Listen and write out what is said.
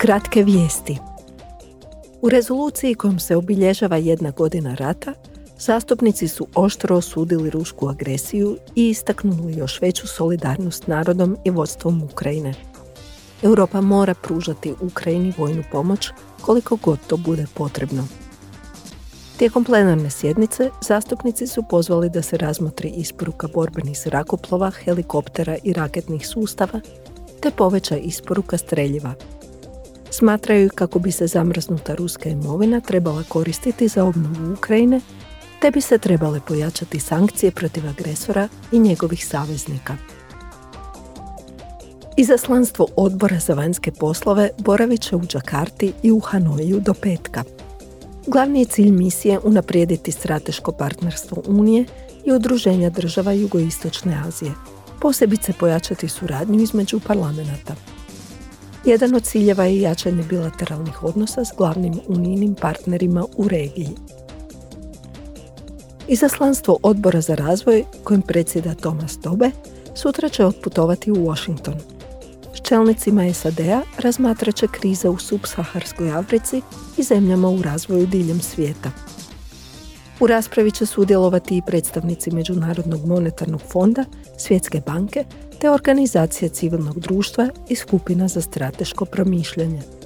Kratke vijesti. U rezoluciji kojom se obilježava jedna godina rata, zastupnici su oštro osudili rusku agresiju i istaknuli još veću solidarnost narodom i vodstvom Ukrajine. Europa mora pružati Ukrajini vojnu pomoć koliko god to bude potrebno. Tijekom plenarne sjednice zastupnici su pozvali da se razmotri isporuka borbenih zrakoplova, helikoptera i raketnih sustava te poveća isporuka streljiva. Smatraju kako bi se zamrznuta ruska imovina trebala koristiti za obnovu Ukrajine te bi se trebale pojačati sankcije protiv agresora i njegovih saveznika. Izaslanstvo odbora za vanjske poslove boravit će u Džakarti i u Hanoju do petka. Glavni je cilj misije unaprijediti strateško partnerstvo Unije i udruženja država jugoistočne Azije, posebice pojačati suradnju između parlamenta. Jedan od ciljeva je jačanje bilateralnih odnosa s glavnim unijnim partnerima u regiji. Izaslanstvo odbora za razvoj, kojim predsjeda Thomas Dobe, sutra će otputovati u Washington – čelnicima SAD-a razmatrat će krize u subsaharskoj Africi i zemljama u razvoju diljem svijeta. U raspravi će sudjelovati i predstavnici Međunarodnog monetarnog fonda, Svjetske banke te organizacije civilnog društva i skupina za strateško promišljanje.